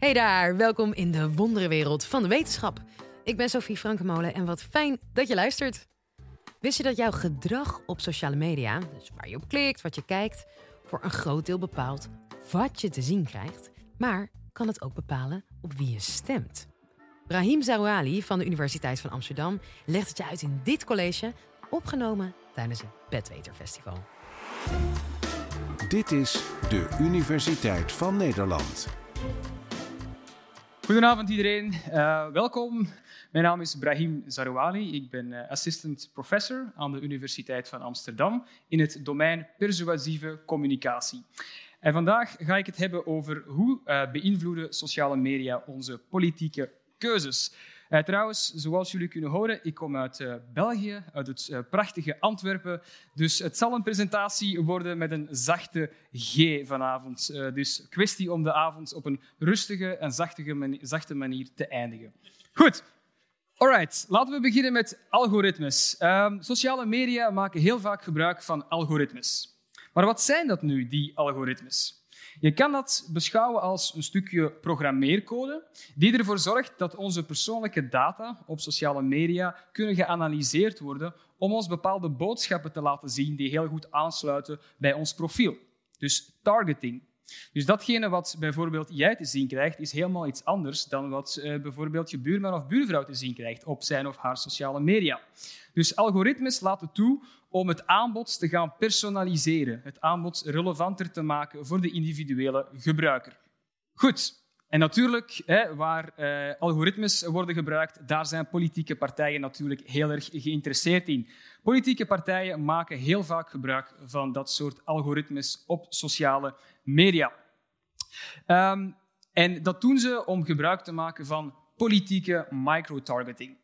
Hey daar, welkom in de wonderenwereld van de wetenschap. Ik ben Sophie Frankenmolen en wat fijn dat je luistert. Wist je dat jouw gedrag op sociale media, dus waar je op klikt, wat je kijkt, voor een groot deel bepaalt wat je te zien krijgt, maar kan het ook bepalen op wie je stemt? Brahim Zarouali van de Universiteit van Amsterdam legt het je uit in dit college, opgenomen tijdens het Bedweter Festival. Dit is de Universiteit van Nederland. Goedenavond iedereen, uh, welkom. Mijn naam is Brahim Zarouali. Ik ben uh, assistant professor aan de Universiteit van Amsterdam in het domein persuasieve communicatie. En vandaag ga ik het hebben over hoe uh, beïnvloeden sociale media onze politieke keuzes. Uh, trouwens, zoals jullie kunnen horen, ik kom uit uh, België, uit het uh, prachtige Antwerpen. Dus het zal een presentatie worden met een zachte G vanavond. dus kwestie om de avond op een rustige en zachte, zachte manier te eindigen. Goed, Alright, laten we beginnen met algoritmes. Um, sociale media maken heel vaak gebruik van algoritmes. Maar wat zijn dat nu, die algoritmes? Je kan dat beschouwen als een stukje programmeercode die ervoor zorgt dat onze persoonlijke data op sociale media kunnen geanalyseerd worden om ons bepaalde boodschappen te laten zien die heel goed aansluiten bij ons profiel. Dus targeting. Dus datgene wat bijvoorbeeld jij te zien krijgt, is helemaal iets anders dan wat uh, bijvoorbeeld je buurman of buurvrouw te zien krijgt op zijn of haar sociale media. Dus algoritmes laten toe om het aanbod te gaan personaliseren, het aanbod relevanter te maken voor de individuele gebruiker. Goed, en natuurlijk, hè, waar eh, algoritmes worden gebruikt, daar zijn politieke partijen natuurlijk heel erg geïnteresseerd in. Politieke partijen maken heel vaak gebruik van dat soort algoritmes op sociale media. Um, en dat doen ze om gebruik te maken van politieke microtargeting.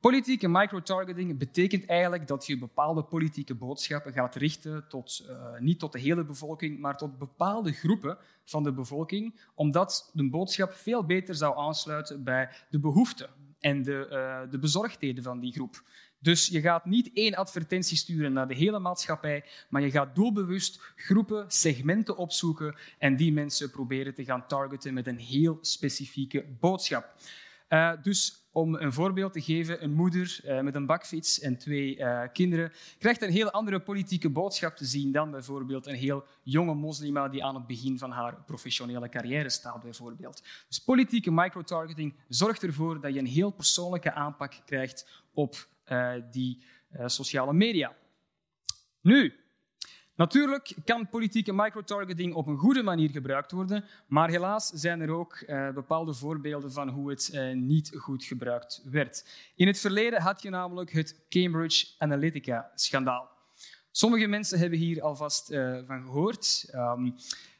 Politieke microtargeting betekent eigenlijk dat je bepaalde politieke boodschappen gaat richten tot, uh, niet tot de hele bevolking, maar tot bepaalde groepen van de bevolking, omdat de boodschap veel beter zou aansluiten bij de behoeften en de, uh, de bezorgdheden van die groep. Dus je gaat niet één advertentie sturen naar de hele maatschappij, maar je gaat doelbewust groepen, segmenten opzoeken en die mensen proberen te gaan targeten met een heel specifieke boodschap. Uh, dus om een voorbeeld te geven, een moeder uh, met een bakfiets en twee uh, kinderen krijgt een heel andere politieke boodschap te zien dan bijvoorbeeld een heel jonge moslima die aan het begin van haar professionele carrière staat. Bijvoorbeeld. Dus politieke microtargeting zorgt ervoor dat je een heel persoonlijke aanpak krijgt op die sociale media. Nu, Natuurlijk kan politieke microtargeting op een goede manier gebruikt worden, maar helaas zijn er ook uh, bepaalde voorbeelden van hoe het uh, niet goed gebruikt werd. In het verleden had je namelijk het Cambridge Analytica-schandaal. Sommige mensen hebben hier alvast uh, van gehoord. Um,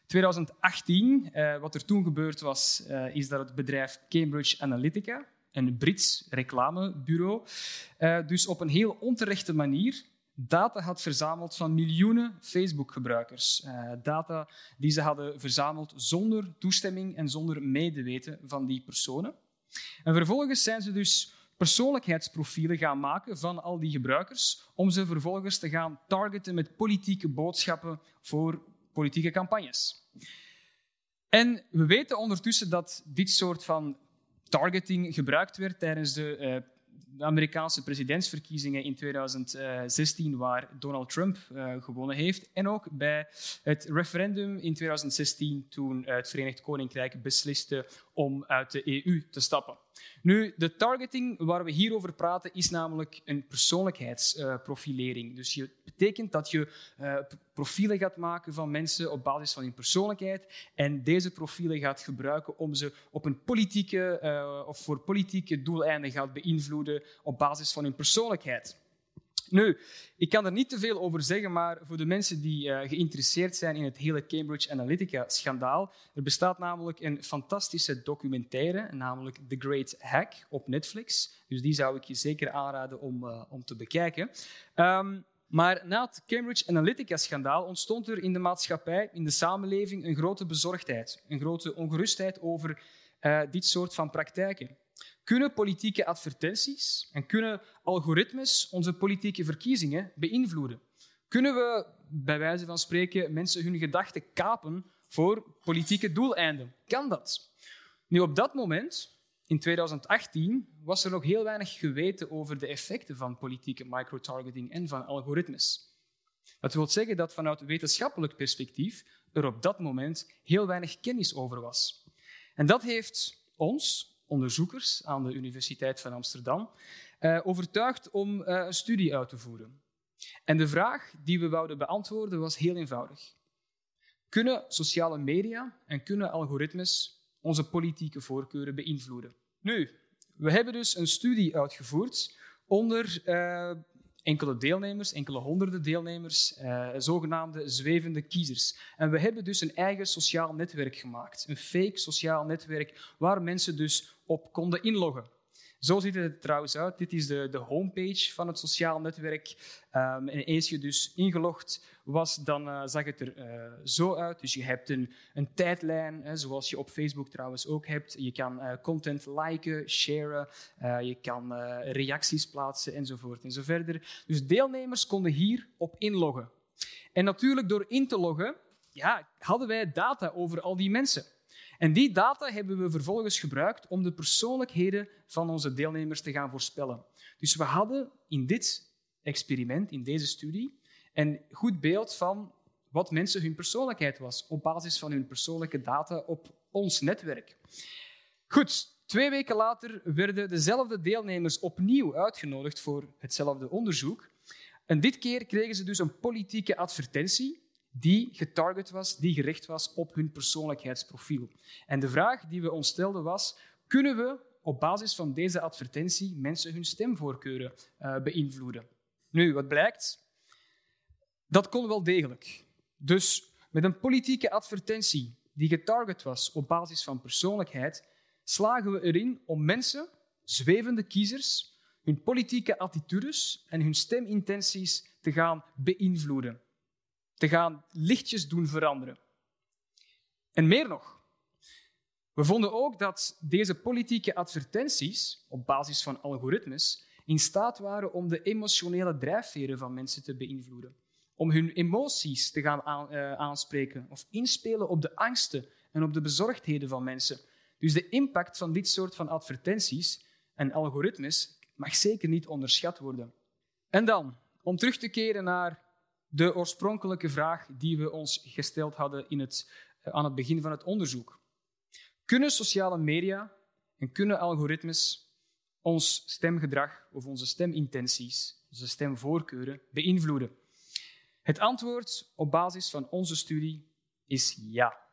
2018, wat er toen gebeurd was, is dat het bedrijf Cambridge Analytica, een Brits reclamebureau, dus op een heel onterechte manier data had verzameld van miljoenen Facebook-gebruikers. Uh, data die ze hadden verzameld zonder toestemming en zonder medeweten van die personen. En vervolgens zijn ze dus persoonlijkheidsprofielen gaan maken van al die gebruikers, om ze vervolgens te gaan targeten met politieke boodschappen voor politieke campagnes. En we weten ondertussen dat dit soort van targeting gebruikt werd tijdens de uh, de Amerikaanse presidentsverkiezingen in 2016, waar Donald Trump uh, gewonnen heeft. En ook bij het referendum in 2016, toen het Verenigd Koninkrijk besliste om uit de EU te stappen. Nu, de targeting waar we hier over praten is namelijk een persoonlijkheidsprofilering. dus je betekent dat je uh, profielen gaat maken van mensen op basis van hun persoonlijkheid en deze profielen gaat gebruiken om ze op een politieke uh, of voor politieke doeleinden gaat beïnvloeden op basis van hun persoonlijkheid. Nu, ik kan er niet te veel over zeggen, maar voor de mensen die uh, geïnteresseerd zijn in het hele Cambridge Analytica-schandaal, er bestaat namelijk een fantastische documentaire, namelijk The Great Hack op Netflix. Dus die zou ik je zeker aanraden om, uh, om te bekijken. Um, maar na het Cambridge Analytica-schandaal ontstond er in de maatschappij, in de samenleving, een grote bezorgdheid, een grote ongerustheid over uh, dit soort van praktijken. Kunnen politieke advertenties en kunnen algoritmes onze politieke verkiezingen beïnvloeden? Kunnen we, bij wijze van spreken, mensen hun gedachten kapen voor politieke doeleinden? Kan dat? Nu, op dat moment, in 2018, was er nog heel weinig geweten over de effecten van politieke microtargeting en van algoritmes. Dat wil zeggen dat vanuit wetenschappelijk perspectief er op dat moment heel weinig kennis over was. En dat heeft ons, onderzoekers aan de Universiteit van Amsterdam, uh, overtuigd om uh, een studie uit te voeren. En de vraag die we wouden beantwoorden was heel eenvoudig. Kunnen sociale media en kunnen algoritmes onze politieke voorkeuren beïnvloeden? Nu, we hebben dus een studie uitgevoerd onder uh, enkele deelnemers, enkele honderden deelnemers, uh, zogenaamde zwevende kiezers. En we hebben dus een eigen sociaal netwerk gemaakt, een fake sociaal netwerk waar mensen dus op konden inloggen. Zo ziet het er trouwens uit. Dit is de, de homepage van het sociaal netwerk. Um, en eens je dus ingelogd was, dan uh, zag het er uh, zo uit. Dus je hebt een, een tijdlijn, hè, zoals je op Facebook trouwens ook hebt. Je kan uh, content liken, sharen, je kan reacties plaatsen enzovoort enzoverder. Dus deelnemers konden hier op inloggen. En natuurlijk door in te loggen, ja, hadden wij data over al die mensen. En die data hebben we vervolgens gebruikt om de persoonlijkheden van onze deelnemers te gaan voorspellen. Dus we hadden in dit experiment, in deze studie, een goed beeld van wat mensen hun persoonlijkheid was op basis van hun persoonlijke data op ons netwerk. Goed, twee weken later werden dezelfde deelnemers opnieuw uitgenodigd voor hetzelfde onderzoek. En dit keer kregen ze dus een politieke advertentie die getarget was, die gericht was op hun persoonlijkheidsprofiel. En de vraag die we ons stelden was, kunnen we op basis van deze advertentie mensen hun stemvoorkeuren uh, beïnvloeden? Nu, wat blijkt? Dat kon wel degelijk. Dus met een politieke advertentie die getarget was op basis van persoonlijkheid, slagen we erin om mensen, zwevende kiezers, hun politieke attitudes en hun stemintenties te gaan beïnvloeden te gaan lichtjes doen veranderen. En meer nog. We vonden ook dat deze politieke advertenties, op basis van algoritmes, in staat waren om de emotionele drijfveren van mensen te beïnvloeden. Om hun emoties te gaan eh, aanspreken of inspelen op de angsten en op de bezorgdheden van mensen. Dus de impact van dit soort van advertenties en algoritmes mag zeker niet onderschat worden. En dan, om terug te keren naar de oorspronkelijke vraag die we ons gesteld hadden in het, eh, aan het begin van het onderzoek. Kunnen sociale media en kunnen algoritmes ons stemgedrag of onze stemintenties, onze stemvoorkeuren beïnvloeden? Het antwoord op basis van onze studie is ja.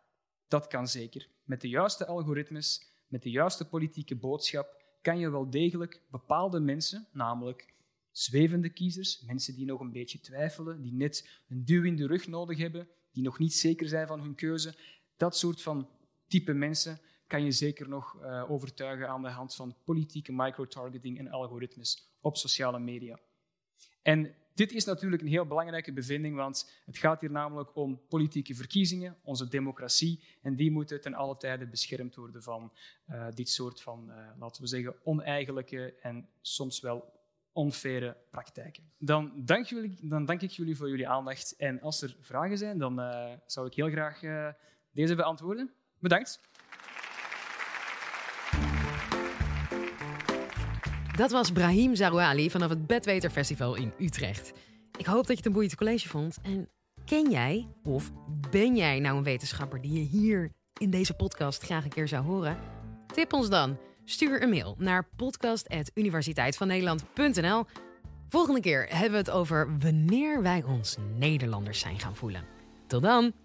Dat kan zeker. Met de juiste algoritmes, met de juiste politieke boodschap, kan je wel degelijk bepaalde mensen, namelijk zwevende kiezers, mensen die nog een beetje twijfelen, die net een duw in de rug nodig hebben, die nog niet zeker zijn van hun keuze. Dat soort van type mensen kan je zeker nog uh, overtuigen aan de hand van politieke microtargeting en algoritmes op sociale media. En dit is natuurlijk een heel belangrijke bevinding, want het gaat hier namelijk om politieke verkiezingen, onze democratie, en die moeten ten alle tijde beschermd worden van uh, dit soort van, uh, laten we zeggen, oneigenlijke en soms wel onfaire praktijken. Dan dank, jullie, dan dank ik jullie voor jullie aandacht. En als er vragen zijn, dan uh, zou ik heel graag uh, deze beantwoorden. Bedankt. Dat was Brahim Zarouali vanaf het Bedweter Festival in Utrecht. Ik hoop dat je het een boeiend college vond. En ken jij of ben jij nou een wetenschapper die je hier in deze podcast graag een keer zou horen? Tip ons dan. Stuur een mail naar podcast.universiteitvannederland.nl. Volgende keer hebben we het over wanneer wij ons Nederlanders zijn gaan voelen. Tot dan!